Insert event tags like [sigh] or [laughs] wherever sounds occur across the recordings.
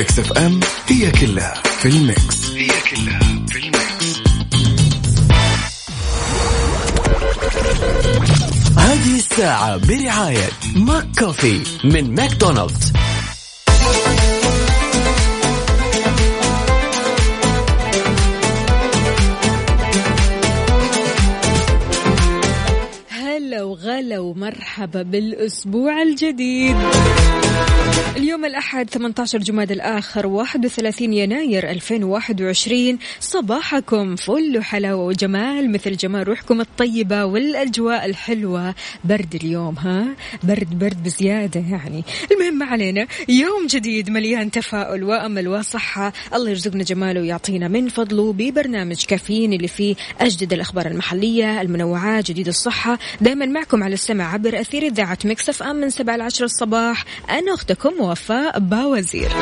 Mix FM هي كلها في ال Mix. هي كلها في ال Mix. هذه الساعة برعاية ماك كوفي من ماكدونالدز. ومرحبا بالأسبوع الجديد. اليوم الأحد 18 جماد الآخر 31 يناير 2021 صباحكم فل وحلاوة وجمال مثل جمال روحكم الطيبة والأجواء الحلوة. برد اليوم ها؟ برد برد بزيادة يعني. المهم ما علينا يوم جديد مليان تفاؤل وأمل وصحة. الله يرزقنا جماله ويعطينا من فضله ببرنامج كافيين اللي فيه أجدد الأخبار المحلية المنوعات جديد الصحة. دائما معكم على السمع عبر أثير إذاعة مكسف أم من 7 ل 10 الصباح. أنا أختكم وفاء باوزير.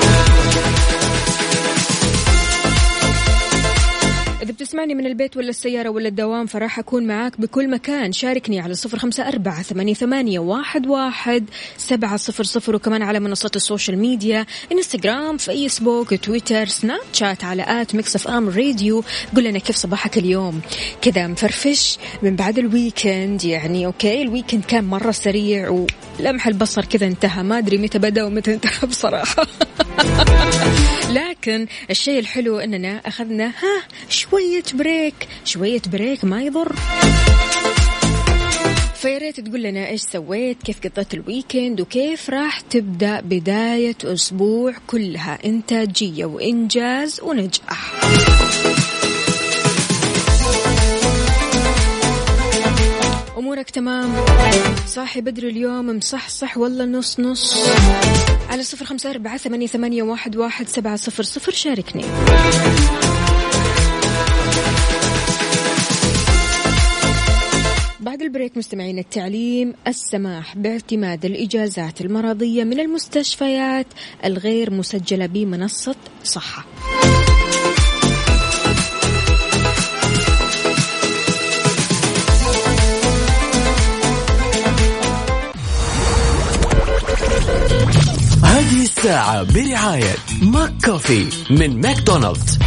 إذا بتسمعني من البيت ولا السيارة ولا الدوام فراح أكون معاك بكل مكان. شاركني على صفر خمسة أربعة ثمانية, واحد, واحد سبعة صفر صفر. وكمان على منصات ال social media إنستغرام فيسبوك تويتر سناب شات على at Mix FM Radio. قول لنا كيف صباحك اليوم. كذا مفرفش من بعد ال weekend يعني okay؟ ال weekend كان مرة سريع ولمح البصر كذا انتهى. ما أدري متى بدأ ومتى انتهى بصراحة. [laughs] لكن الشيء الحلو أننا أخذنا ها شوية break شوية break ما يضر. فيا ريت تقول لنا إيش سويت كيف قضيت ال weekend وكيف راح تبدأ بداية أسبوع كلها إنتاجية وإنجاز ونجاح. أمورك تمام؟ صاحي بدري اليوم مصحصح ولا نص نص. على صفر خمسة أربعة ثمانية, ثمانية واحد, واحد سبعة صفر صفر شاركني. بعد البريك مستمعين التعليم السماح باعتماد الإجازات المرضية من المستشفيات الغير مسجلة بمنصة صحة. هذه الساعة برعاية ماك كوفي من ماكدونالدز.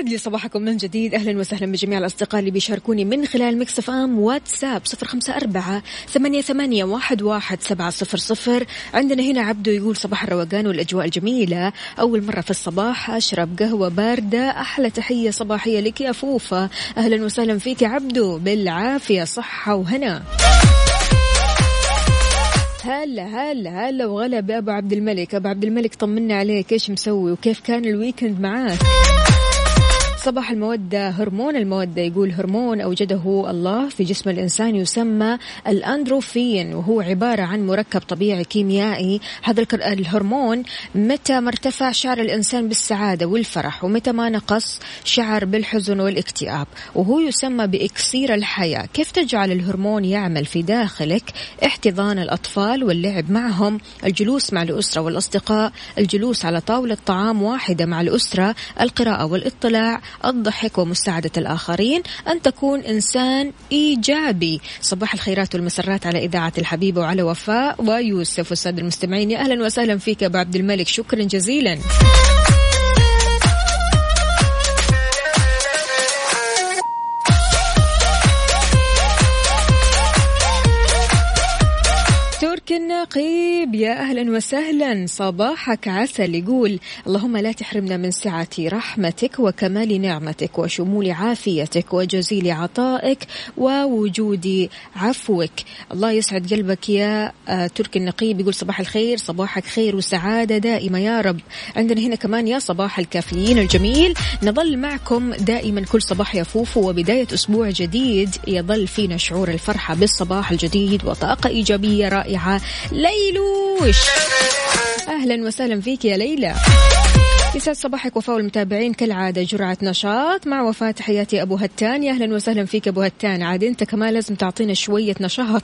يسعد لي صباحكم من جديد. أهلا وسهلا بجميع الأصدقاء اللي بيشاركوني من خلال Mix FM واتساب صفر خمسة أربعة ثمانية, ثمانية واحد, واحد سبعة صفر صفر. عندنا هنا عبدو يقول صباح الروقان والأجواء الجميلة. أول مرة في الصباح أشرب قهوة باردة. أحلى تحية صباحية لك يا فوفة أهلا وسهلا فيك يا عبدو بالعافية صحة وهنا. هلا هلا هلا وغلا بأبو عبد الملك. أبو عبد الملك طمنا عليك. إيش مسوي؟ وكيف كان الويكند معاك؟ صباح المودة هرمون المودة يقول هرمون أوجده الله في جسم الإنسان يسمى الأندروفين وهو عبارة عن مركب طبيعي كيميائي. هذا الهرمون متى ما ارتفع شعر الإنسان بالسعادة والفرح ومتى ما نقص شعر بالحزن والاكتئاب وهو يسمى بإكسير الحياة. كيف تجعل الهرمون يعمل في داخلك؟ احتضان الأطفال واللعب معهم الجلوس مع الأسرة والأصدقاء الجلوس على طاولة طعام واحدة مع الأسرة القراءة والاطلاع الضحك ومساعدة الآخرين أن تكون إنسان إيجابي. صباح الخيرات والمسرات على إذاعة الحبيبة وعلى وفاء ويوسف. والسادة المستمعين يا أهلا وسهلا فيك أبو عبد الملك. شكرا جزيلا. النقيب. يا أهلا وسهلا. صباحك عسل. يقول اللهم لا تحرمنا من سعة رحمتك وكمال نعمتك وشمول عافيتك وجزيل عطائك ووجود عفوك. الله يسعد قلبك يا آه، تركي النقيب. يقول صباح الخير. صباحك خير وسعادة دائمة يا رب. عندنا هنا كمان يا صباح الكافيين الجميل. نظل معكم دائما كل صباح يا فوفو وبداية أسبوع جديد يظل فينا شعور الفرحة بالصباح الجديد وطاقة إيجابية رائعة. ليلوش أهلا وسهلا فيك يا ليلى. يسعد صباحك وفاء المتابعين كالعادة جرعة نشاط مع وفاة حياتي أبو هتان. يا أهلا وسهلا فيك أبو هتان. عاد أنت كمان لازم تعطينا شوية نشاط.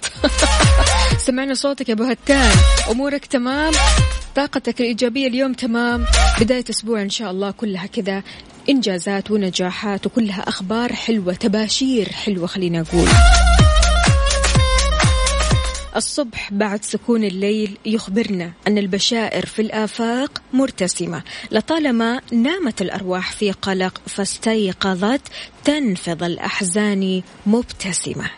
[laughs] سمعنا صوتك يا أبو هتان. أمورك تمام؟ طاقتك الإيجابية اليوم تمام؟ بداية أسبوع إن شاء الله كلها كذا. إنجازات ونجاحات وكلها أخبار حلوة تباشير حلوة خلينا أقول الصبح بعد سكون الليل يخبرنا أن البشائر في الآفاق مرتسمة لطالما نامت الأرواح في قلق فاستيقظت تنفض الأحزان مبتسمة.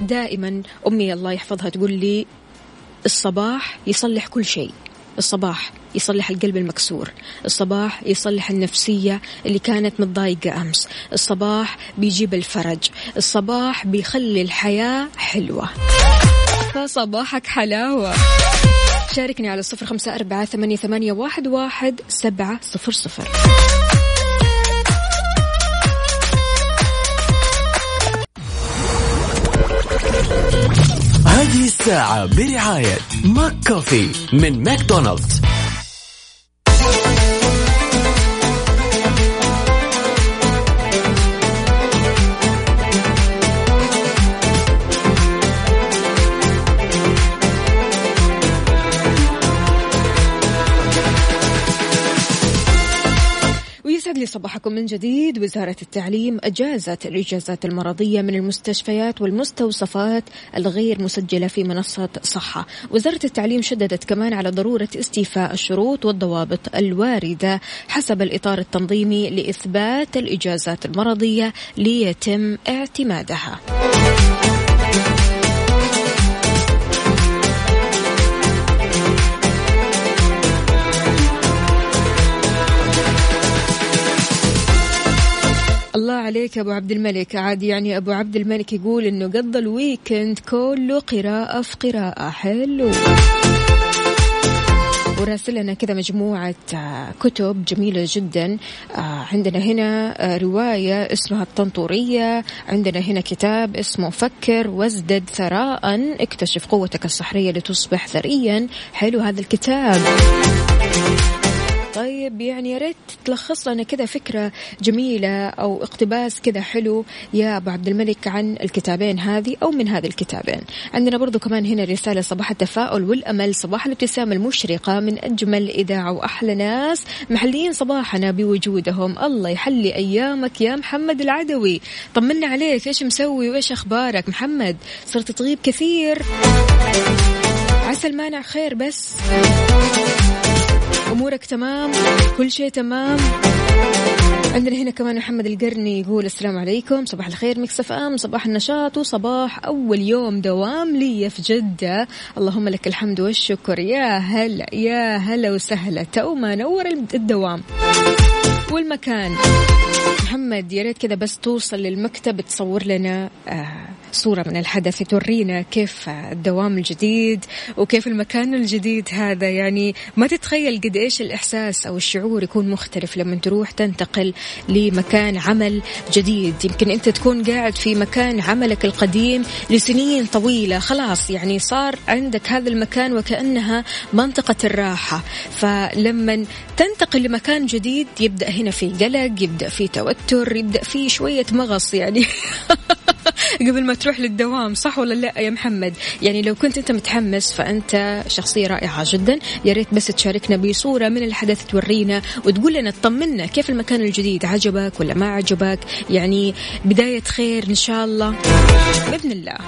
دائما أمي الله يحفظها تقول لي الصباح يصلح كل شيء. الصباح يصلح القلب المكسور الصباح يصلح النفسية اللي كانت متضايقة أمس الصباح بيجيب الفرج الصباح بيخلي الحياة حلوة. فصباحك حلاوة. شاركني على صفر خمسة أربعة ثمانية, واحد سبعة صفر صفر. الساعة برعاية ماك كوفي من ماكدونالدز. لي صباحكم من جديد. وزارة التعليم أجازت الإجازات المرضية من المستشفيات والمستوصفات الغير مسجلة في منصة صحة. وزارة التعليم شددت كمان على ضرورة استيفاء الشروط والضوابط الواردة حسب الإطار التنظيمي لإثبات الإجازات المرضية ليتم اعتمادها. عليك أبو عبد الملك. عاد يعني أبو عبد الملك يقول إنه قضى الويكند كله قراءة في قراءة. حلو. وراسل لنا كذا مجموعة آه، كتب جميلة جدا. آه، عندنا هنا آه، رواية اسمها الطنطورية. عندنا هنا كتاب اسمه فكر وازدد ثراء اكتشف قوتك السحرية لتصبح ثريا. حلو هذا الكتاب. طيب يعني يا ريت تلخص لنا كذا فكرة جميلة أو اقتباس كذا حلو يا أبو عبد الملك عن الكتابين هذه أو من هذه الكتابين. عندنا برضو كمان هنا رسالة صباح التفاؤل والأمل صباح الابتسامة المشرقة من أجمل إذاعة وأحلى ناس. محليين صباحنا بوجودهم الله يحلي أيامك يا محمد العدوي. طمنا عليك إيش مسوي وإيش أخبارك؟ محمد صرت تغيب كثير. عسى ما المانع خير بس. أمورك تمام؟ كل شيء تمام؟ عندنا هنا كمان محمد القرني يقول السلام عليكم. صباح الخير Mix FM صباح النشاط وصباح أول يوم دوام لي في جدة. اللهم لك الحمد والشكر. يا هلا يا هلا وسهلا. تو ما نور الدوام. والمكان. محمد يا ريت كذا بس توصل للمكتب تصور لنا آه صورة من الحدث تورينا كيف الدوام الجديد وكيف المكان الجديد هذا. يعني ما تتخيل قد إيش الإحساس أو الشعور يكون مختلف لما تروح تنتقل لمكان عمل جديد. يمكن أنت تكون قاعد في مكان عملك القديم لسنين طويلة. خلاص يعني صار عندك هذا المكان وكأنها منطقة الراحة. فلما تنتقل لمكان جديد يبدأ هنا في قلق يبدأ في توتر يبدأ في شوية مغص يعني. [laughs] [laughs] قبل ما تروح للدوام صح ولا لا يا محمد؟ يعني لو كنت أنت متحمس فأنت شخصية رائعة جدا يا ريت بس تشاركنا بصورة من الحدث تورينا وتقول لنا تطمنا كيف المكان الجديد عجبك ولا ما عجبك؟ يعني بداية خير إن شاء الله. بإذن الله.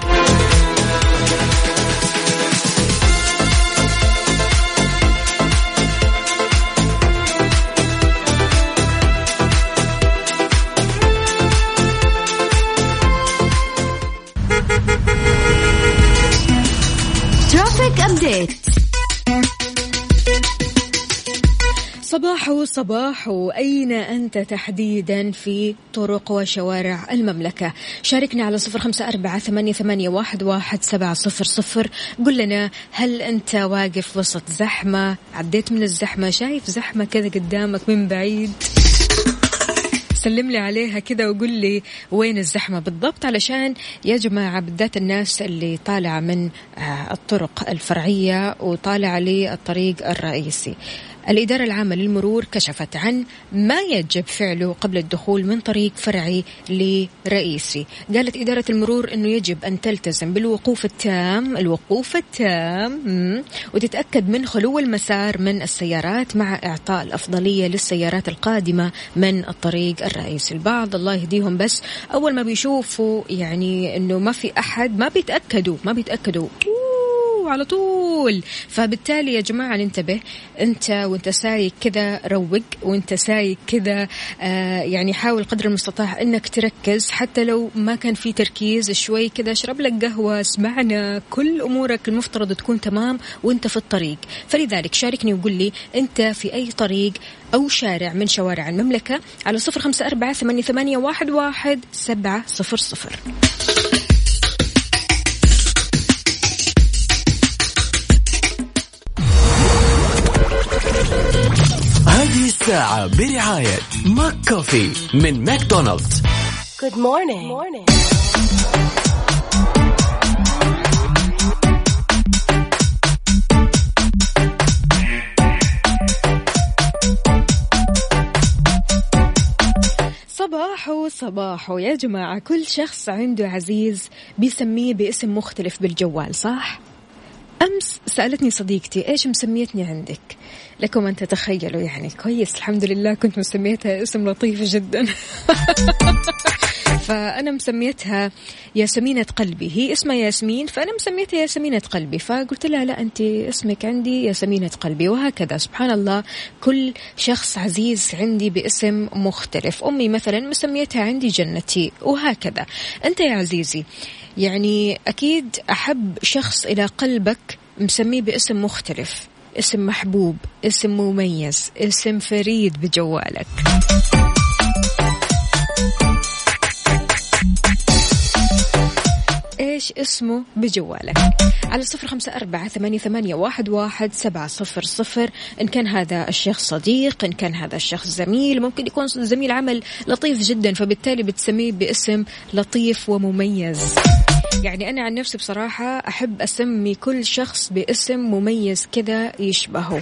صباح صباح أين أنت تحديدا في طرق وشوارع المملكة؟ شاركنا على صفر خمسة أربعة ثمانية, ثمانية واحد, واحد سبعة صفر صفر. قل لنا هل أنت واقف وسط زحمة؟ عديت من الزحمة شايف زحمة كذا قدامك من بعيد؟ سلم لي عليها كذا وقول لي وين الزحمة بالضبط علشان يا جماعة بالذات الناس اللي طالعة من آه، الطرق الفرعية وطالعة للطريق الرئيسي. الإدارة العامة للمرور كشفت عن ما يجب فعله قبل الدخول من طريق فرعي لرئيسي. قالت إدارة المرور أنه يجب أن تلتزم بالوقوف التام الوقوف التام وتتأكد من خلو المسار من السيارات مع إعطاء الأفضلية للسيارات القادمة من الطريق الرئيسي البعض الله يهديهم بس أول ما بيشوفوا يعني أنه ما في أحد ما بيتأكدوا ما بيتأكدوا. على طول. فبالتالي يا جماعة ننتبه. أنت وأنت سايق كذا روق وأنت سايق كذا آه يعني حاول قدر المستطاع أنك تركز. حتى لو ما كان في تركيز شوي كذا اشرب لك قهوة اسمعنا كل أمورك المفترض تكون تمام وأنت في الطريق. فلذلك شاركني وقول لي أنت في أي طريق أو شارع من شوارع المملكة على صفر خمسة أربعة ثمانية واحد واحد سبعة صفر صفر. الساعة برعاية ماك كوفي من ماكدونالدز Good morning. Good morning. صباحو صباحو يا جماعة كل شخص عنده عزيز بيسميه باسم مختلف بالجوال صح؟ أمس سألتني صديقتي إيش مسميتني عندك لكم أن تتخيلوا يعني كويس الحمد لله كنت مسميتها اسم لطيف جدا. [laughs] فأنا مسميتها ياسمينة قلبي هي اسمها ياسمين فأنا مسميتها ياسمينة قلبي. فقلت لها لا أنت اسمك عندي ياسمينة قلبي وهكذا. سبحان الله كل شخص عزيز عندي باسم مختلف. أمي مثلا مسميتها عندي جنتي وهكذا. أنت يا عزيزي يعني أكيد أحب شخص إلى قلبك مسميه باسم مختلف. اسم محبوب اسم مميز اسم فريد بجوالك. إيش اسمه بجوالك؟ على صفر خمسة أربعة ثمانية, ثمانية واحد, واحد سبعة صفر صفر. إن كان هذا الشخص صديق إن كان هذا الشخص زميل ممكن يكون زميل عمل لطيف جدا فبالتالي بتسميه باسم لطيف ومميز. يعني أنا عن نفسي بصراحة أحب أسمي كل شخص باسم مميز كذا يشبهه.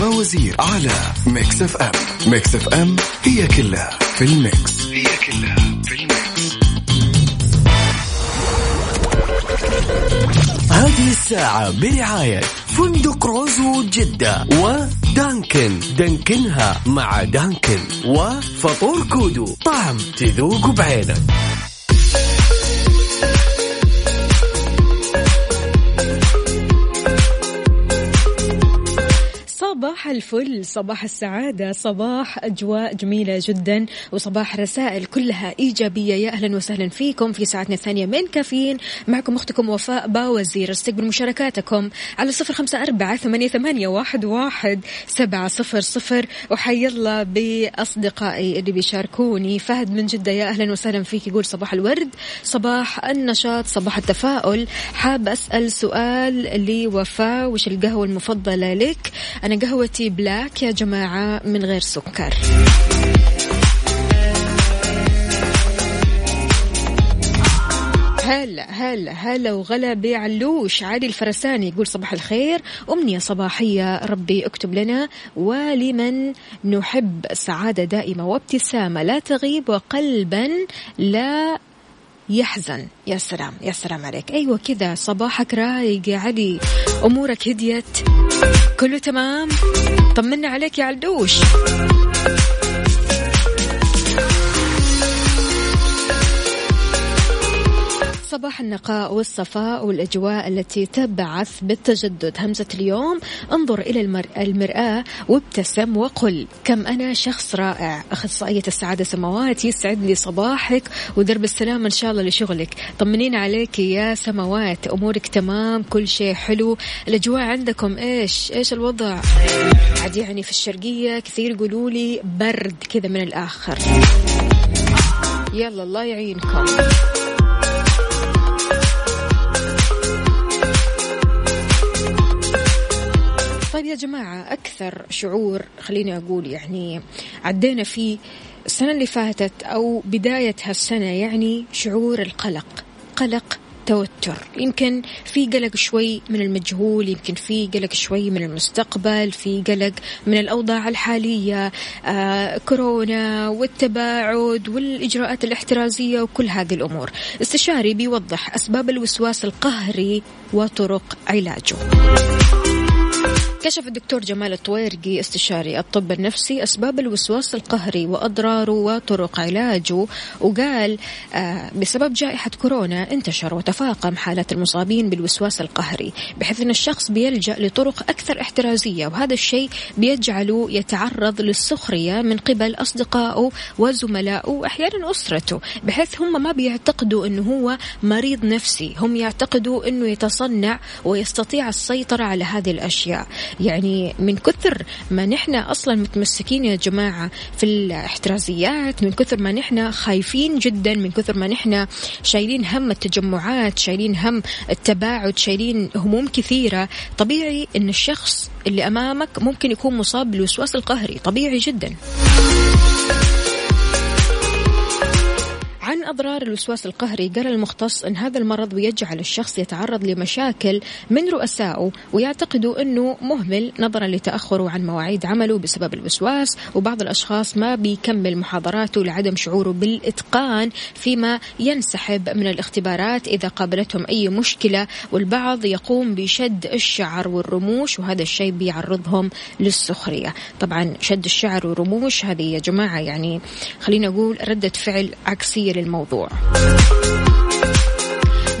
باوزير على Mix FM Mix FM هي كلها في ال Mix. هي كلها في ال Mix. هذه الساعة برعاية فندق روزو جدة ودانكن. دانكنها مع دانكن وفطور كودو. طعم تذوق بعينك. الفل صباح السعادة صباح أجواء جميلة جدا وصباح رسائل كلها إيجابية. يا أهلا وسهلا فيكم في ساعتنا الثانية من كافيين. معكم أختكم وفاء باوزير استقبل مشاركاتكم على صفر خمسة أربعة ثمانية, ثمانية واحد, واحد سبعة صفر صفر. وحي الله بأصدقائي اللي بيشاركوني. فهد من جدة يا أهلا وسهلا فيك يقول صباح الورد صباح النشاط صباح التفاؤل. حاب أسأل سؤال لوفاء وش القهوة المفضلة لك؟ أنا قهوتي بلاك يا جماعة من غير سكر. هلا هلا هلا وغلا بعلوش علي الفرساني يقول صباح الخير. أمنية صباحية ربي اكتب لنا ولمن نحب سعادة دائمة وابتسامة لا تغيب وقلبا لا يحزن. يا سلام يا سلام عليك. أيوة كذا صباحك رايق يا علي. أمورك هديت. كله تمام؟ طمنا عليك يا علدوش. صباح النقاء والصفاء والأجواء التي تبعث بالتجدد. همزة اليوم انظر إلى المر... المرآة وابتسم وقل كم أنا شخص رائع. أخصائية السعادة سماوات يسعد لي صباحك ودرب السلام إن شاء الله لشغلك. طمنين عليك يا سماوات أمورك تمام كل شيء حلو. الأجواء عندكم إيش؟ إيش الوضع؟ عاد يعني في الشرقية كثير يقولوا لي برد كذا من الآخر. يلا الله يعينكم. طيب يا جماعة أكثر شعور خليني أقول يعني عدينا فيه السنة اللي فاتت أو بداية هالسنة يعني شعور القلق قلق توتر. يمكن في قلق شوي من المجهول يمكن في قلق شوي من المستقبل في قلق من الأوضاع الحالية آه كورونا والتباعد والإجراءات الاحترازية وكل هذه الأمور. استشاري بيوضح أسباب الوسواس القهري وطرق علاجه. كشف الدكتور جمال الطويرقي استشاري الطب النفسي أسباب الوسواس القهري وأضراره وطرق علاجه وقال آه بسبب جائحة كورونا انتشر وتفاقم حالات المصابين بالوسواس القهري بحيث أن الشخص بيلجأ لطرق أكثر احترازية وهذا الشيء بيجعله يتعرض للسخرية من قبل أصدقائه وزملائه وأحيانا أسرته بحيث هم ما بيعتقدوا أنه هو مريض نفسي هم يعتقدوا أنه يتصنع ويستطيع السيطرة على هذه الأشياء. يعني من كثر ما نحن أصلا متمسكين يا جماعة في الاحترازيات من كثر ما نحن خايفين جدا من كثر ما نحن شايلين هم التجمعات شايلين هم التباعد شايلين هموم كثيرة. طبيعي أن الشخص اللي أمامك ممكن يكون مصاب بالوسواس القهري طبيعي جدا. أضرار الوسواس القهري قال المختص أن هذا المرض بيجعل الشخص يتعرض لمشاكل من رؤسائه ويعتقدوا أنه مهمل نظرا لتأخره عن مواعيد عمله بسبب الوسواس وبعض الأشخاص ما بيكمل محاضراته لعدم شعوره بالإتقان فيما ينسحب من الاختبارات إذا قابلتهم أي مشكلة والبعض يقوم بشد الشعر والرموش وهذا الشيء بيعرضهم للسخرية. طبعا شد الشعر والرموش هذه يا جماعة يعني خلينا أقول ردة فعل عكسية للموضوع.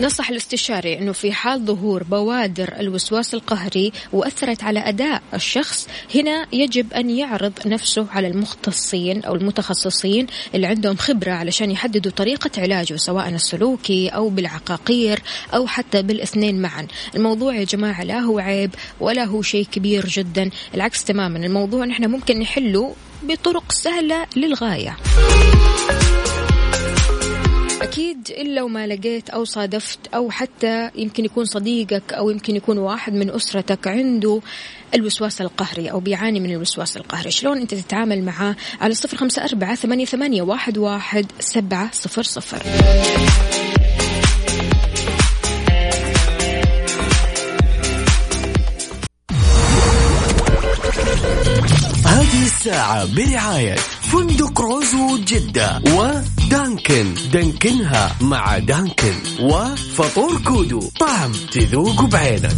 نصح الاستشاري إنه في حال ظهور بوادر الوسواس القهري وأثرت على أداء الشخص هنا يجب أن يعرض نفسه على المختصين أو المتخصصين اللي عندهم خبرة علشان يحددوا طريقة علاجه سواء السلوكي أو بالعقاقير أو حتى بالإثنين معا. الموضوع يا جماعة لا هو عيب ولا هو شيء كبير جدا العكس تماما. الموضوع نحن ممكن نحله بطرق سهلة للغاية. أكيد إلا وما لقيت أو صادفت أو حتى يمكن يكون صديقك أو يمكن يكون واحد من أسرتك عنده الوسواس القهري أو بيعاني من الوسواس القهري. شلون أنت تتعامل معاه على صفر خمسة أربعة ثمانية, ثمانية واحد, واحد سبعة صفر صفر. هذه الساعة برعاية فندق روزو جدة ودانكن. دانكنها مع دانكن. وفطور كودو. طعم تذوق بعينك.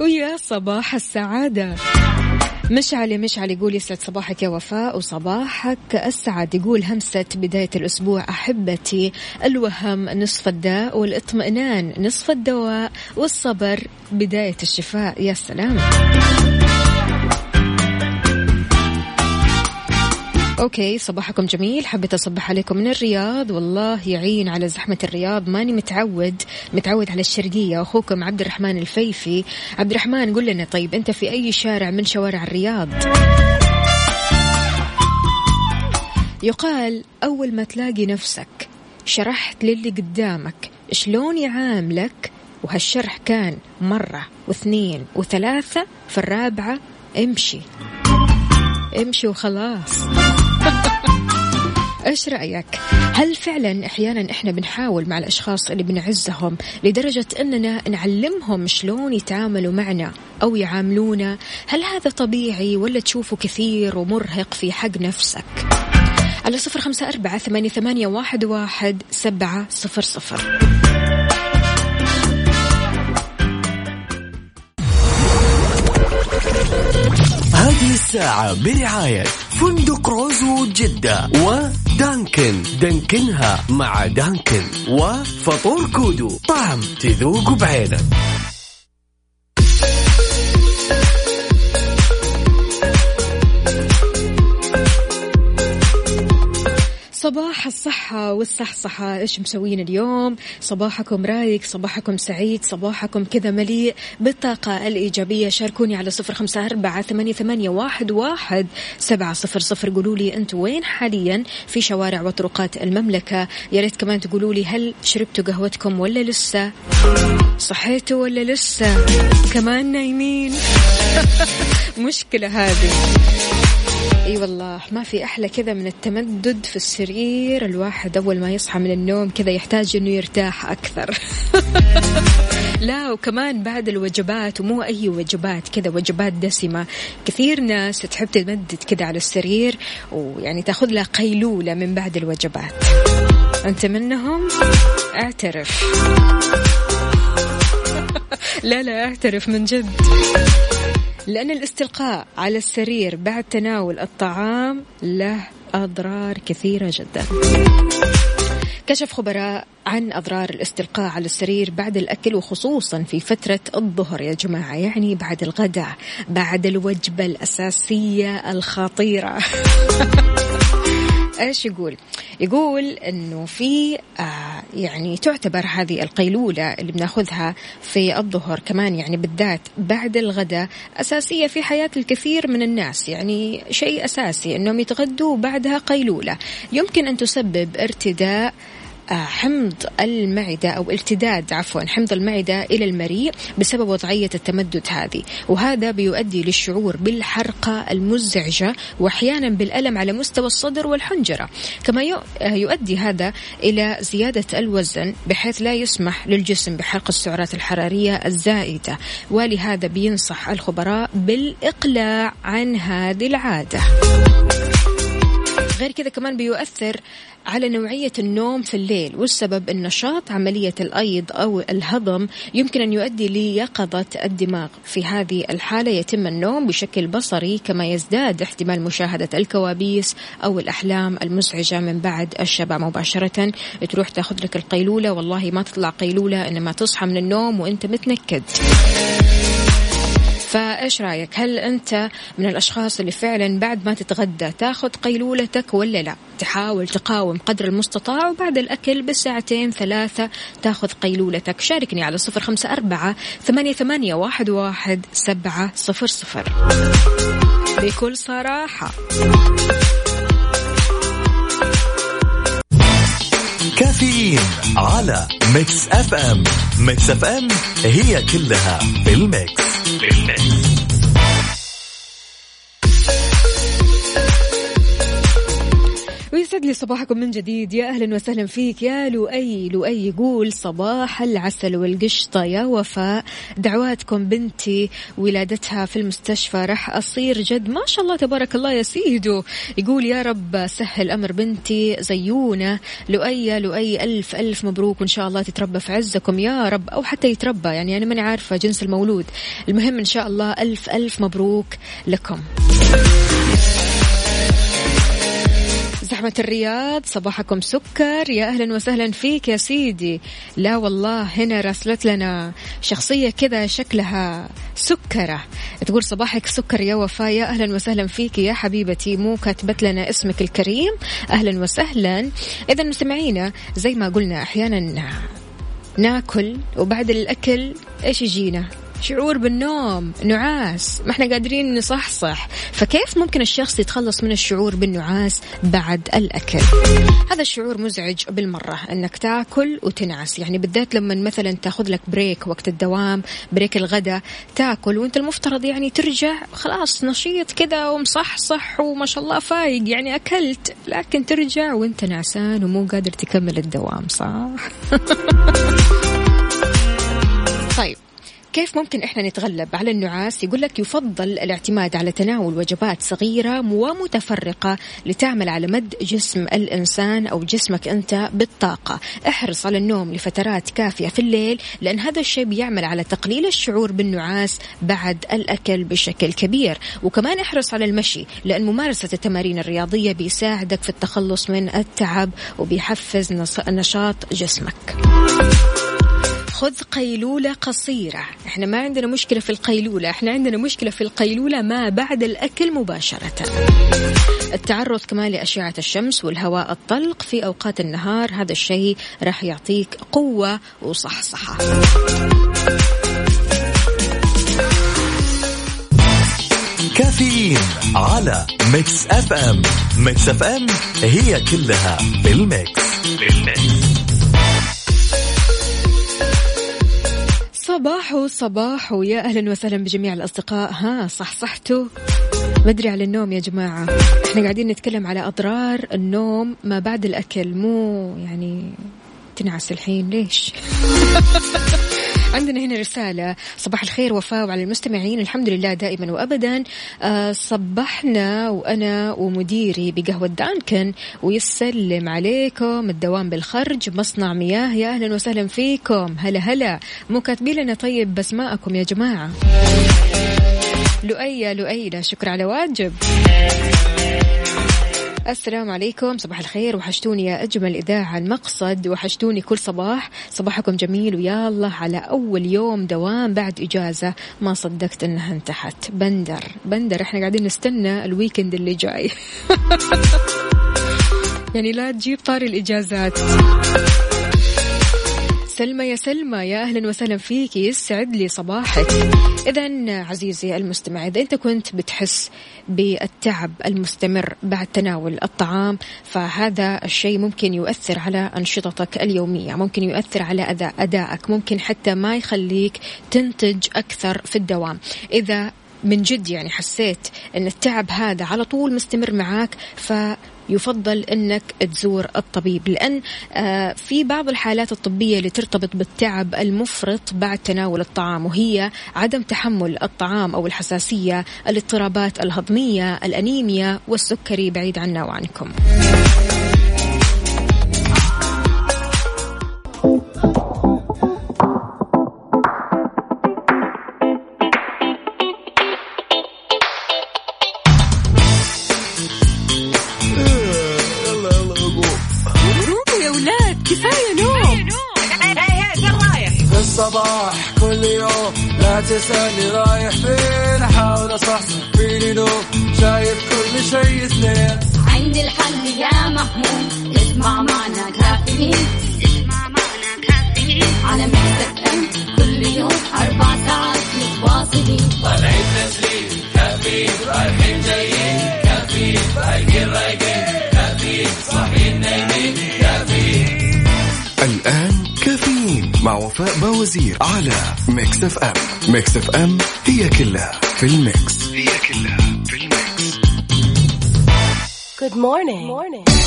ويا صباح السعادة. مشعل مشعل يقول يسعد صباحك يا وفاء وصباحك. أسعد يقول همسة بداية الأسبوع أحبتي الوهم نصف الداء والإطمئنان نصف الدواء والصبر بداية الشفاء. يا سلام. Okay صباحكم جميل. حبيت أصبح عليكم من الرياض. والله يعين على زحمة الرياض. ماني متعود متعود على الشرقية. أخوكم عبد الرحمن الفيفي. عبد الرحمن قل لنا طيب أنت في أي شارع من شوارع الرياض؟ يقال أول ما تلاقي نفسك شرحت للي قدامك شلون يعاملك وهالشرح كان مرة واثنين وثلاثة في الرابعة امشي. امشي وخلاص. [laughs] إيش رأيك؟ هل فعلا أحيانا إحنا بنحاول مع الأشخاص اللي بنعزهم لدرجة إننا نعلمهم شلون يتعاملوا معنا أو يعاملونا؟ هل هذا طبيعي ولا تشوفه كثير ومرهق في حق نفسك؟ على صفر خمسة أربعة ثمانية, ثمانية واحد, واحد سبعة صفر صفر. هذه الساعة برعاية فندق روزو جدة ودانكن. دانكنها مع دانكن. وفطور كودو. طعم تذوق بعينك. صباح الصحة والصحصحة إيش مسوين اليوم؟ صباحكم رايق صباحكم سعيد صباحكم كذا مليء بالطاقة الإيجابية. شاركوني على صفر خمسة أربعة ثمانية, ثمانية واحد, واحد سبعة صفر صفر. قولوا لي أنتوا وين حاليا في شوارع وطرقات المملكة؟ يا ريت كمان تقولوا لي هل شربتوا قهوتكم ولا لسه؟ صحيتوا ولا لسه؟ كمان نايمين؟ [laughs] مشكلة هذه. إي أيوة والله ما في أحلى كذا من التمدد في السرير. الواحد أول ما يصحى من النوم كذا يحتاج إنه يرتاح أكثر. [laughs] لا وكمان بعد الوجبات ومو أي وجبات كذا وجبات دسمة. كثير ناس تحب تمدد كذا على السرير ويعني تأخذ لها قيلولة من بعد الوجبات. أنت منهم؟ اعترف. [laughs] لا لا اعترف من جد. لأن الاستلقاء على السرير بعد تناول الطعام له أضرار كثيرة جدا. كشف خبراء عن أضرار الاستلقاء على السرير بعد الأكل وخصوصا في فترة الظهر يا جماعة يعني بعد الغداء بعد الوجبة الأساسية الخطيرة. [laughs] إيش يقول؟ يقول إنه في آه يعني تعتبر هذه القيلولة اللي بناخذها في الظهر كمان يعني بالذات بعد الغداء أساسية في حياة الكثير من الناس يعني شيء أساسي إنهم يتغدوا بعدها قيلولة يمكن أن تسبب ارتداء حمض المعدة أو ارتداد عفوا حمض المعدة إلى المريء بسبب وضعية التمدد هذه. وهذا بيؤدي للشعور بالحرقة المزعجة وأحيانا بالألم على مستوى الصدر والحنجرة. كما آه، يؤدي هذا إلى زيادة الوزن بحيث لا يسمح للجسم بحرق السعرات الحرارية الزائدة. ولهذا بينصح الخبراء بالإقلاع عن هذه العادة. غير كذا كمان بيؤثر على نوعية النوم في الليل والسبب النشاط عملية الأيض أو الهضم يمكن أن يؤدي ليقظة الدماغ. في هذه الحالة يتم النوم بشكل بصري كما يزداد احتمال مشاهدة الكوابيس أو الأحلام المزعجة من بعد الشبع. مباشرة تروح تاخذ لك القيلولة والله ما تطلع قيلولة إنما تصحى من النوم وأنت متنكد. فايش رأيك؟ هل أنت من الأشخاص اللي فعلا بعد ما تتغدى تاخذ قيلولتك ولا لا؟ تحاول تقاوم قدر المستطاع وبعد الأكل بساعتين ثلاثة تاخذ قيلولتك. شاركني على صفر خمسة أربعة ثمانية, ثمانية واحد, واحد سبعة صفر صفر. بكل صراحة. كافيين على Mix FM. Mix FM هي كلها في ال Mix Business. يسعد لي صباحكم من جديد. يا أهلا وسهلا فيك. يا لؤي لؤي يقول صباح العسل والقشطة. يا وفاء دعواتكم بنتي ولادتها في المستشفى راح أصير جد. ما شاء الله تبارك الله يا سيدو. يقول يا رب سهل أمر بنتي زيونة. لؤي لؤي ألف ألف مبروك وإن شاء الله تتربى في عزكم. يا رب أو حتى يتربى. يعني أنا ماني عارفة جنس المولود. المهم إن شاء الله ألف ألف مبروك لكم. زحمة الرياض صباحكم سكر. يا أهلا وسهلا فيك يا سيدي. لا والله هنا راسلت لنا شخصية كذا شكلها سكرة. تقول صباحك سكر يا وفاء. يا أهلا وسهلا فيك يا حبيبتي. مو كاتبت لنا اسمك الكريم. أهلا وسهلا. إذا مستمعينا زي ما قلنا أحيانا ناكل وبعد الأكل إيش يجينا؟ شعور بالنوم نعاس ما إحنا قادرين نصحصح. فكيف ممكن الشخص يتخلص من الشعور بالنعاس بعد الأكل؟ هذا الشعور مزعج بالمرة أنك تاكل وتنعس. يعني بالذات لما مثلا تأخذ لك break وقت الدوام break الغداء تاكل وأنت المفترض يعني ترجع خلاص نشيط كذا ومصحصح وما شاء الله فايق. يعني أكلت لكن ترجع وأنت نعسان ومو قادر تكمل الدوام صح؟ [laughs] طيب. كيف ممكن إحنا نتغلب على النعاس؟ يقول لك يفضل الاعتماد على تناول وجبات صغيرة ومتفرقة لتعمل على مد جسم الإنسان أو جسمك أنت بالطاقة. احرص على النوم لفترات كافية في الليل لأن هذا الشيء بيعمل على تقليل الشعور بالنعاس بعد الأكل بشكل كبير. وكمان احرص على المشي لأن ممارسة التمارين الرياضية بيساعدك في التخلص من التعب وبيحفز نشاط جسمك. خذ قيلولة قصيرة. إحنا ما عندنا مشكلة في القيلولة إحنا عندنا مشكلة في القيلولة ما بعد الأكل مباشرة. التعرض كمان لأشعة الشمس والهواء الطلق في أوقات النهار هذا الشيء راح يعطيك قوة وصحصحة. كافيين على Mix FM. Mix FM هي كلها بال Mix. بال Mix. صباحو صباحو يا أهلا وسهلا بجميع الأصدقاء. ها صحصحتوا؟ بدري على النوم يا جماعة. إحنا قاعدين نتكلم على أضرار النوم ما بعد الأكل. مو يعني تنعس الحين ليش؟ [laughs] عندنا هنا رسالة. صباح الخير وفاء وعلى المستمعين. الحمد لله دائما وأبدا. آه، صبحنا وأنا ومديري بقهوة دانكن ويسلم عليكم الدوام بالخرج. مصنع مياه يا أهلا وسهلا فيكم. هلا هلا. مو كاتبين لنا طيب بسماءكم يا جماعة. لؤي لؤي لا شكر على واجب. السلام عليكم. صباح الخير. وحشتوني يا أجمل إذاعة المقصد وحشتوني كل صباح. صباحكم جميل ويا الله على أول يوم دوام بعد إجازة. ما صدقت أنها انتهت. بندر. بندر إحنا قاعدين نستنى الويكند اللي جاي. [laughs] يعني لا تجيب طاري الإجازات. سلمى يا سلمى يا أهلا وسهلا فيك يسعد لي صباحك. اذا عزيزي المستمع إذا أنت كنت بتحس بالتعب المستمر بعد تناول الطعام فهذا الشيء ممكن يؤثر على أنشطتك اليومية ممكن يؤثر على أداء أدائك ممكن حتى ما يخليك تنتج أكثر في الدوام. إذا من جد يعني حسيت إن التعب هذا على طول مستمر معاك ف يفضل إنك تزور الطبيب. لأن آه، في بعض الحالات الطبية اللي ترتبط بالتعب المفرط بعد تناول الطعام وهي عدم تحمل الطعام أو الحساسية الاضطرابات الهضمية الأنيميا والسكري بعيد عنا وعنكم. لا تسألني رايح فين؟ أحاول أصحصح فيني لو شايف كل شيء سنين عندي الحل يا محمود. اسمع معنا كافيين. اسمع معنا كافيين. على مكتب أم. كل يوم أربع ساعات متواصلين. طالعين تسليم كافيين رايحين جايين. كافيين رايقين رايقين كافيين صاحيين نايمين. كافيين. الآن كافيين مع وفاء باوزير على Mix FM. Mix FM هي كلها في ال mix هي كلها في ال mix Good morning. Good morning.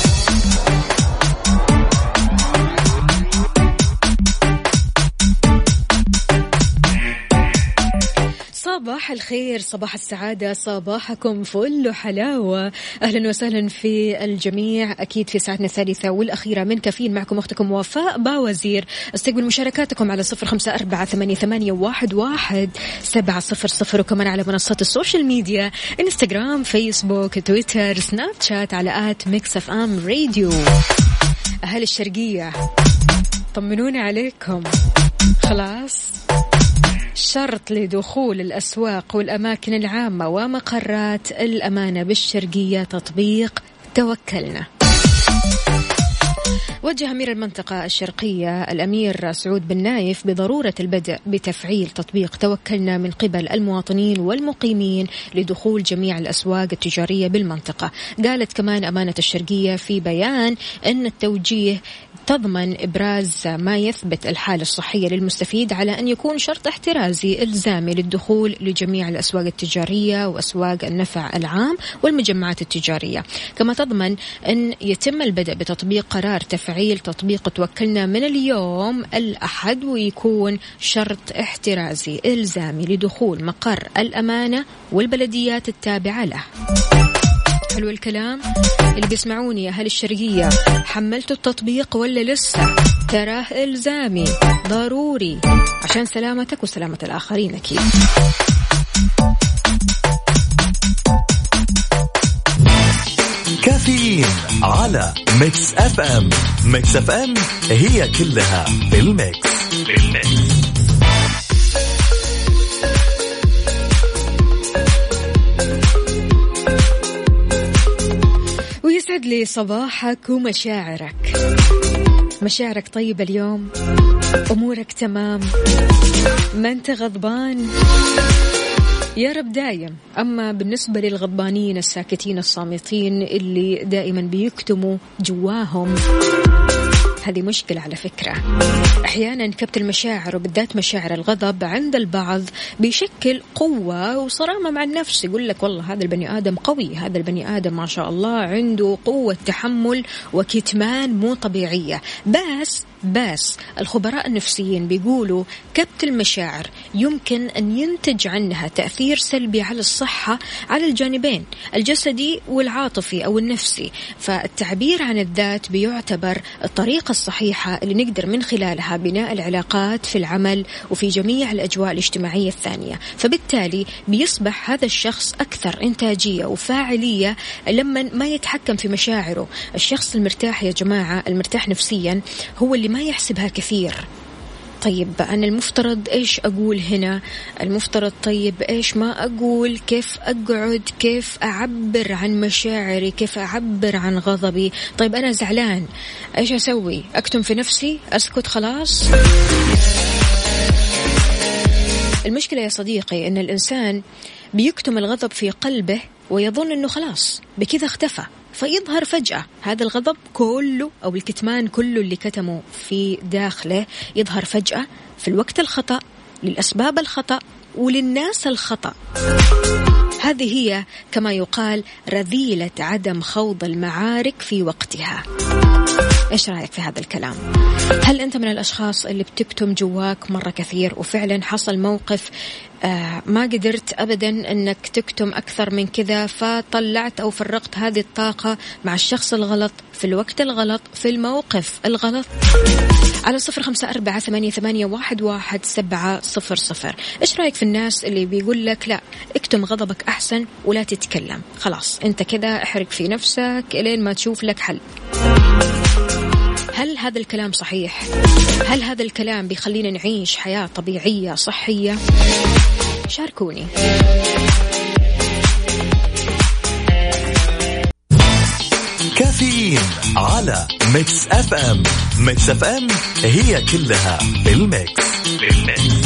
صباح الخير صباح السعادة صباحكم فل وحلاوة أهلا وسهلا في الجميع أكيد في ساعتنا الثالثة والأخيرة من كافيين. معكم أختكم وفاء باوزير. استقبل مشاركاتكم على صفر خمسة أربعة ثمانية, واحد, واحد سبعة صفر صفر. وكمان على منصات ال social media إنستغرام فيسبوك تويتر سناب شات على at Mix FM Radio. أهل الشرقية طمنونا عليكم. خلاص. شرط لدخول الأسواق والأماكن العامة ومقرات الأمانة بالشرقية تطبيق توكلنا. وجه أمير المنطقة الشرقية الأمير سعود بن نايف بضرورة البدء بتفعيل تطبيق توكلنا من قبل المواطنين والمقيمين لدخول جميع الأسواق التجارية بالمنطقة. قالت كمان أمانة الشرقية في بيان أن التوجيه تضمن إبراز ما يثبت الحالة الصحية للمستفيد على أن يكون شرط احترازي إلزامي للدخول لجميع الأسواق التجارية وأسواق النفع العام والمجمعات التجارية. كما تضمن أن يتم البدء بتطبيق قرار تفعيل تطبيق توكلنا من اليوم الأحد ويكون شرط احترازي إلزامي لدخول مقر الأمانة والبلديات التابعة له. حلو الكلام. اللي بيسمعوني أهل الشرقية حملتوا التطبيق ولا لسه؟ تراه إلزامي ضروري. عشان سلامتك وسلامة الآخرين أكيد. كافيين على Mix FM. Mix FM هي كلها في ال mix, يسعد لي صباحك ومشاعرك. مشاعرك طيبة اليوم؟ أمورك تمام؟ ما أنت غضبان؟ يا رب دايم. أما بالنسبة للغضبانين الساكتين الصامتين اللي دائما بيكتموا جواهم هذه مشكلة على فكرة. أحيانا كبت المشاعر وبالذات مشاعر الغضب عند البعض بيشكل قوة وصرامة مع النفس. يقول لك والله هذا البني آدم قوي هذا البني آدم ما شاء الله عنده قوة تحمل وكتمان مو طبيعية. بس بس الخبراء النفسيين بيقولوا كبت المشاعر يمكن أن ينتج عنها تأثير سلبي على الصحة على الجانبين الجسدي والعاطفي أو النفسي. فالتعبير عن الذات بيعتبر الطريقة الصحيحة اللي نقدر من خلالها بناء العلاقات في العمل وفي جميع الأجواء الاجتماعية الثانية. فبالتالي بيصبح هذا الشخص أكثر إنتاجية وفاعلية لما ما يتحكم في مشاعره. الشخص المرتاح يا جماعة المرتاح نفسيا هو اللي ما يحسبها كثير. طيب أنا المفترض إيش أقول هنا؟ المفترض طيب إيش ما أقول؟ كيف أقعد؟ كيف أعبر عن مشاعري؟ كيف أعبر عن غضبي؟ طيب أنا زعلان. إيش أسوي؟ أكتم في نفسي؟ أسكت خلاص؟ المشكلة يا صديقي أن الإنسان بيكتم الغضب في قلبه ويظن أنه خلاص بكذا اختفى. فيظهر فجأة هذا الغضب كله أو الكتمان كله اللي كتمه في داخله يظهر فجأة في الوقت الخطأ للأسباب الخطأ وللناس الخطأ. هذه هي كما يقال رذيلة عدم خوض المعارك في وقتها. إيش رأيك في هذا الكلام؟ هل أنت من الأشخاص اللي بتكتم جواك مرة كثير وفعلا حصل موقف آه ما قدرت ابدا إنك تكتم أكثر من كذا فطلعت أو فرقت هذه الطاقة مع الشخص الغلط في الوقت الغلط في الموقف الغلط؟ على صفر خمسة أربعة ثمانية, ثمانية واحد, واحد سبعة صفر صفر. إيش رأيك في الناس اللي بيقول لك لا اكتم غضبك أحسن ولا تتكلم؟ خلاص أنت كذا احرق في نفسك إلين ما تشوف لك حل. هل هذا الكلام صحيح؟ هل هذا الكلام بيخلينا نعيش حياة طبيعية صحية؟ شاركوني كافيين على Mix FM Mix FM هي كلها بال mix بال mix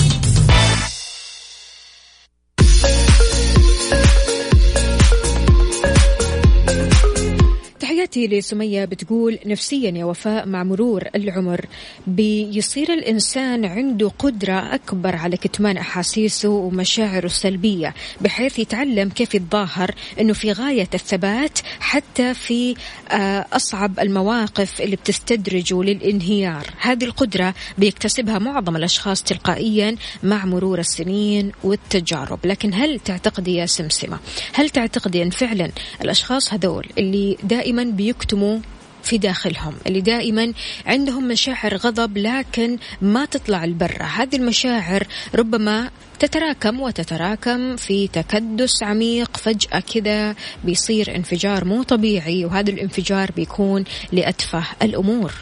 تحياتي لسمية بتقول نفسيا يا وفاء مع مرور العمر. بيصير الإنسان عنده قدرة أكبر على كتمان أحاسيسه ومشاعره السلبية بحيث يتعلم كيف يتظاهر أنه في غاية الثبات حتى في آه، أصعب المواقف اللي بتستدرجه للانهيار. هذه القدرة بيكتسبها معظم الأشخاص تلقائيا مع مرور السنين والتجارب. لكن هل تعتقدي يا سمسمة هل تعتقدي أن فعلا الأشخاص هذول اللي دائما بيكتموا في داخلهم اللي دائما عندهم مشاعر غضب لكن ما تطلع البرة. هذه المشاعر ربما تتراكم وتتراكم في تكدس عميق فجأة كذا بيصير انفجار مو طبيعي وهذا الانفجار بيكون لأتفه الأمور.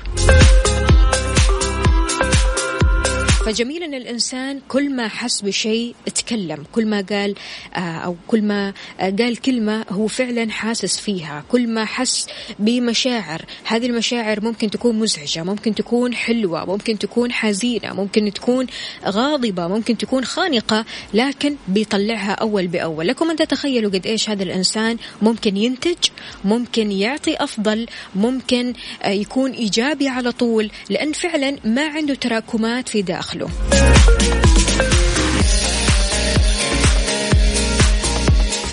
فجميل إن الإنسان كل ما حس بشيء تكلم كل ما قال آه، أو كل ما آه، قال كلمة هو فعلا حاسس فيها كل ما حس بمشاعر هذه المشاعر ممكن تكون مزعجة ممكن تكون حلوة ممكن تكون حزينة ممكن تكون غاضبة ممكن تكون خانقة لكن بيطلعها أول بأول. لكم أن تتخيلوا قد إيش هذا الإنسان ممكن ينتج ممكن يعطي أفضل ممكن آه، يكون إيجابي على طول لأن فعلا ما عنده تراكمات في داخله. Oslo.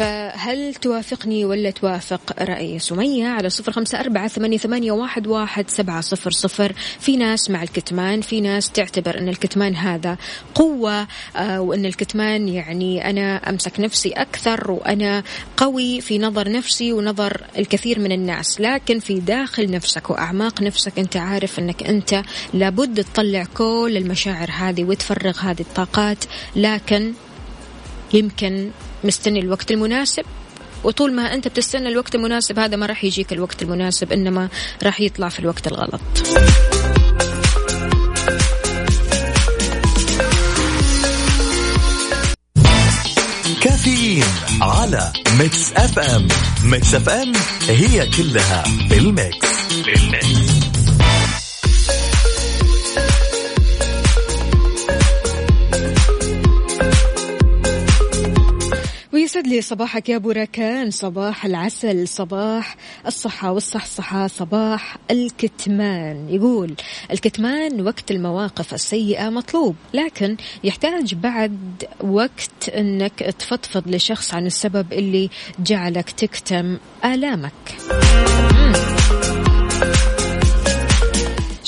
فهل توافقني ولا توافق رأي سمية على صفر خمسة أربعة ثمانية, واحد سبعة صفر صفر؟ في ناس مع الكتمان في ناس تعتبر أن الكتمان هذا قوة آه وأن الكتمان يعني أنا أمسك نفسي أكثر وأنا قوي في نظر نفسي ونظر الكثير من الناس. لكن في داخل نفسك وأعماق نفسك أنت عارف أنك أنت لابد تطلع كل المشاعر هذه وتفرغ هذه الطاقات. لكن يمكن مستني الوقت المناسب. وطول ما أنت بتستنى الوقت المناسب هذا ما راح يجيك الوقت المناسب إنما راح يطلع في الوقت الغلط. كافيين على Mix FM. Mix FM هي كلها بال mix بال mix يسعد لي صباحك يا أبو ركان صباح العسل صباح الصحة والصحصحة صباح الكتمان. يقول الكتمان وقت المواقف السيئة مطلوب لكن يحتاج بعد وقت إنك تفضفض لشخص عن السبب اللي جعلك تكتم آلامك.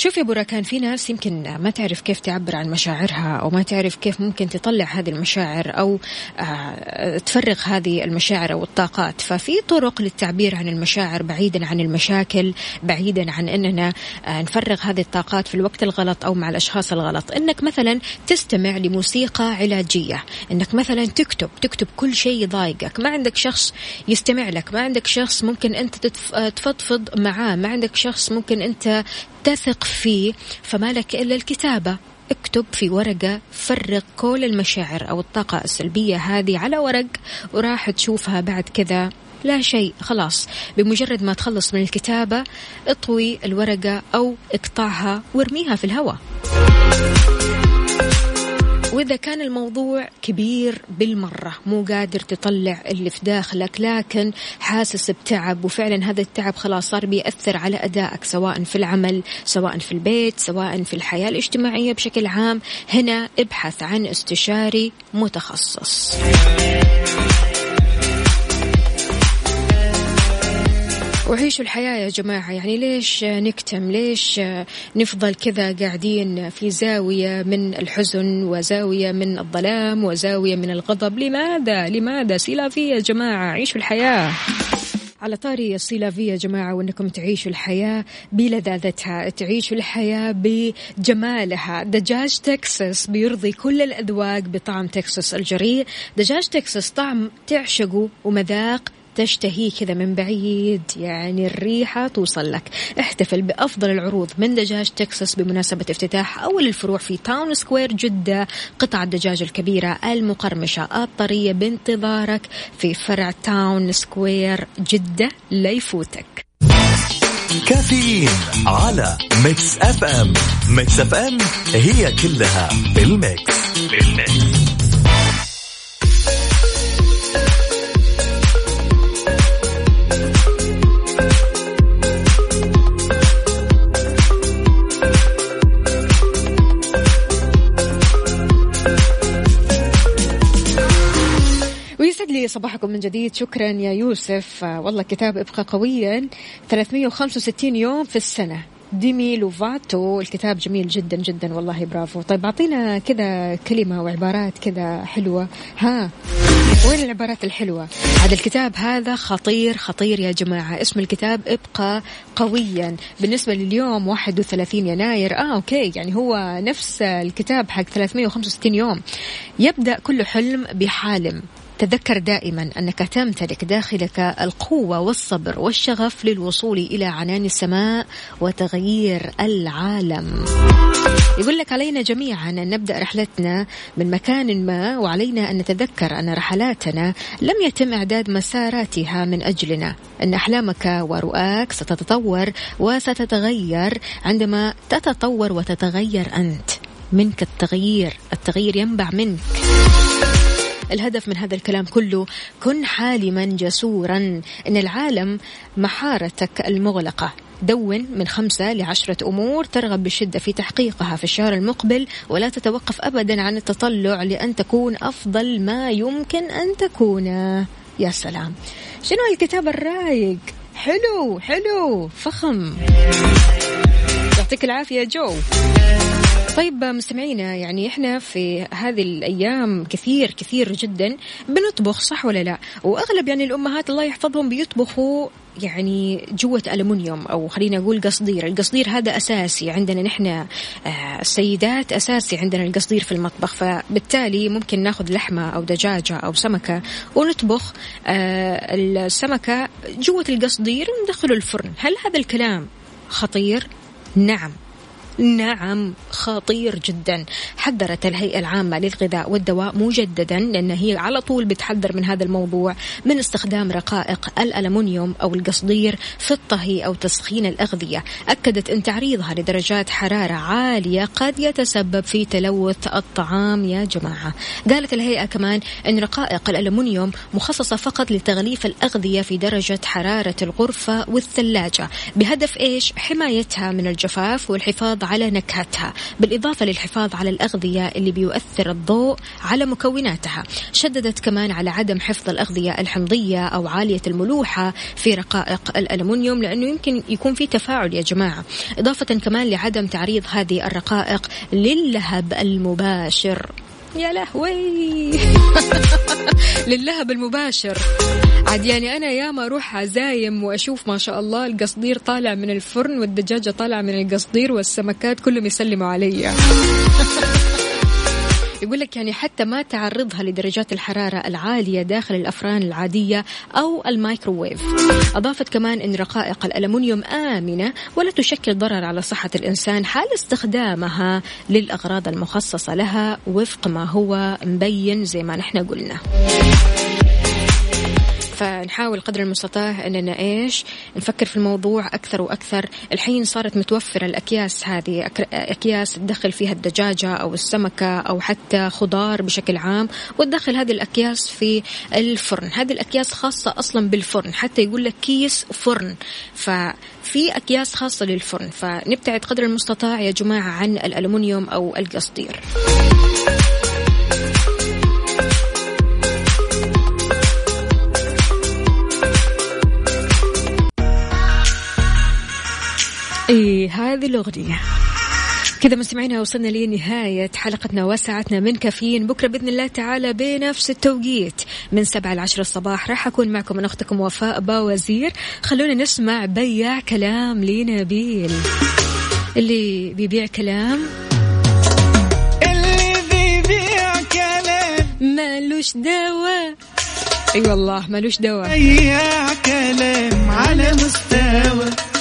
شوف يا ابو كان في ناس يمكن ما تعرف كيف تعبر عن مشاعرها أو ما تعرف كيف ممكن تطلع هذه المشاعر أو آه، تفرغ هذه المشاعر أو الطاقات. ففي طرق للتعبير عن المشاعر بعيدا عن المشاكل بعيدا عن إننا آه، نفرغ هذه الطاقات في الوقت الغلط أو مع الأشخاص الغلط. إنك مثلا تستمع لموسيقى علاجية إنك مثلا تكتب تكتب كل شيء يضايقك. ما عندك شخص يستمع لك ما عندك شخص ممكن أنت تفضفض معاه ما عندك شخص ممكن أنت تثق فيه فما لك إلا الكتابة. اكتب في ورقة فرغ كل المشاعر أو الطاقة السلبية هذه على ورق وراح تشوفها بعد كذا. لا شيء خلاص. بمجرد ما تخلص من الكتابة اطوي الورقة أو اقطعها وارميها في الهواء. وإذا كان الموضوع كبير بالمرة مو قادر تطلع اللي في داخلك لكن حاسس بتعب وفعلا هذا التعب خلاص صار بيأثر على أدائك سواء في العمل سواء في البيت سواء في الحياة الاجتماعية بشكل عام. هنا ابحث عن استشاري متخصص. وعيشوا الحياة يا جماعة. يعني ليش نكتم؟ ليش نفضل كذا قاعدين في زاوية من الحزن وزاوية من الظلام وزاوية من الغضب؟ لماذا؟ لماذا؟ سيلافية يا جماعة عيشوا الحياة. على طاري السيلافية يا جماعة وأنكم تعيشوا الحياة بلذاذتها تعيشوا الحياة بجمالها. دجاج تكساس بيرضي كل الأذواق بطعم تكساس الجريء. دجاج تكساس طعم تعشقه ومذاق تشتهيه كذا من بعيد يعني الريحة توصل لك. احتفل بأفضل العروض من دجاج تكساس بمناسبة افتتاح أول الفروع في Town Square جدة قطع الدجاج الكبيرة المقرمشة الطرية بانتظارك في فرع Town Square جدة لا يفوتك. كافيين على Mix FM. Mix FM هي كلها بال mix. بال mix. صباحكم من جديد. شكرا يا يوسف. آه، والله كتاب ابقى قويا. 365 يوم في السنة. ديمي لوفاتو. الكتاب جميل جدا جدا. والله برافو. طيب أعطينا كذا كلمة وعبارات كذا حلوة. ها وين العبارات الحلوة؟ هذا الكتاب هذا خطير خطير يا جماعة. اسم الكتاب ابقى قويا. بالنسبة لليوم 31 يناير. آه okay. يعني هو نفس الكتاب حق 365 يوم. يبدأ كل حلم بحالم. تذكر دائما أنك تمتلك داخلك القوة والصبر والشغف للوصول إلى عنان السماء وتغيير العالم. يقول لك علينا جميعا أن نبدأ رحلتنا من مكان ما وعلينا أن نتذكر أن رحلاتنا لم يتم إعداد مساراتها من أجلنا، أن أحلامك ورؤاك ستتطور وستتغير عندما تتطور وتتغير أنت. منك التغيير، التغيير ينبع منك. الهدف من هذا الكلام كله كن حالما جسورا. إن العالم محارتك المغلقة. دون من خمسة لعشرة أمور ترغب بشدة في تحقيقها في الشهر المقبل ولا تتوقف أبدا عن التطلع لأن تكون أفضل ما يمكن أن تكون. يا سلام. شنو الكتاب الرايق؟ حلو حلو فخم. يعطيك العافية جو. طيب مستمعينا يعني إحنا في هذه الأيام كثير كثير جدا بنطبخ صح ولا لا؟ وأغلب يعني الأمهات الله يحفظهم بيطبخوا يعني جوة ألمنيوم أو خلينا نقول قصدير القصدير هذا أساسي عندنا نحن آه، السيدات أساسي عندنا القصدير في المطبخ فبالتالي ممكن ناخذ لحمة أو دجاجة أو سمكة ونطبخ آه، السمكة جوة القصدير وندخله الفرن هل هذا الكلام خطير؟ نعم نعم خطير جدا. حذرت الهيئة العامة للغذاء والدواء مجددا لأن هي على طول بتحذر من هذا الموضوع من استخدام رقائق الألمنيوم أو القصدير في الطهي أو تسخين الأغذية. أكدت أن تعريضها لدرجات حرارة عالية قد يتسبب في تلوث الطعام. يا جماعة قالت الهيئة كمان أن رقائق الألمنيوم مخصصة فقط لتغليف الأغذية في درجة حرارة الغرفة والثلاجة بهدف إيش؟ حمايتها من الجفاف والحفاظ على نكهتها بالإضافة للحفاظ على الأغذية اللي بيؤثر الضوء على مكوناتها. شددت كمان على عدم حفظ الأغذية الحمضية أو عالية الملوحة في رقائق الألمنيوم لأنه يمكن يكون في تفاعل يا جماعة. إضافة كمان لعدم تعريض هذه الرقائق للهب المباشر. يا لهوي! [laughs] للهب المباشر. عاد يعني أنا ياما أروح عزايم وأشوف ما شاء الله القصدير طالع من الفرن والدجاجة طالعة من القصدير والسمكات كلهم يسلموا علي. [laughs] يقول لك يعني حتى ما تعرضها لدرجات الحرارة العالية داخل الأفران العادية أو الميكروويف. أضافت كمان أن رقائق الألمنيوم آمنة ولا تشكل ضرر على صحة الإنسان حال استخدامها للأغراض المخصصة لها وفق ما هو مبين زي ما نحن قلنا. فنحاول قدر المستطاع أننا إيش نفكر في الموضوع أكثر وأكثر. الحين صارت متوفرة الأكياس هذه أكياس تدخل فيها الدجاجة أو السمكة أو حتى خضار بشكل عام وتدخل هذه الأكياس في الفرن. هذه الأكياس خاصة أصلا بالفرن حتى يقول لك كيس فرن. ففي أكياس خاصة للفرن فنبتعد قدر المستطاع يا جماعة عن الالومنيوم أو القصدير. هذه الأغنية. كذا مستمعينا وصلنا لنهاية حلقتنا وساعتنا من كافيين. بكرة بإذن الله تعالى بنفس التوقيت. من سبعة لعشرة الصباح راح أكون معكم من أختكم وفاء باوزير. خلونا نسمع بياع كلام لنبيل. اللي بيبيع كلام. اللي بيبيع كلام. مالوش دواء. أي أيوة والله مالوش دواء. بياع كلام على مستوى.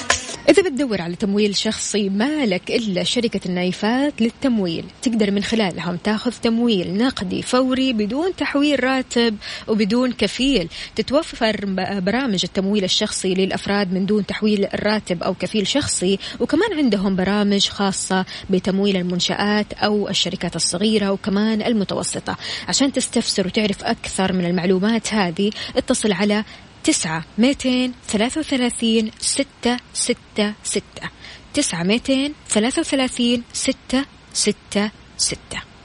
إذا بتدور على تمويل شخصي مالك إلا شركة النايفات للتمويل. تقدر من خلالهم تاخذ تمويل نقدي فوري بدون تحويل راتب وبدون كفيل. تتوفر برامج التمويل الشخصي للأفراد من دون تحويل الراتب أو كفيل شخصي. وكمان عندهم برامج خاصة بتمويل المنشآت أو الشركات الصغيرة وكمان المتوسطة. عشان تستفسر وتعرف أكثر من المعلومات هذه اتصل على تسعة ميتين ثلاثة وثلاثين ستة ستة ستة. تسعة ميتين ثلاثة وثلاثين ستة ستة ستة.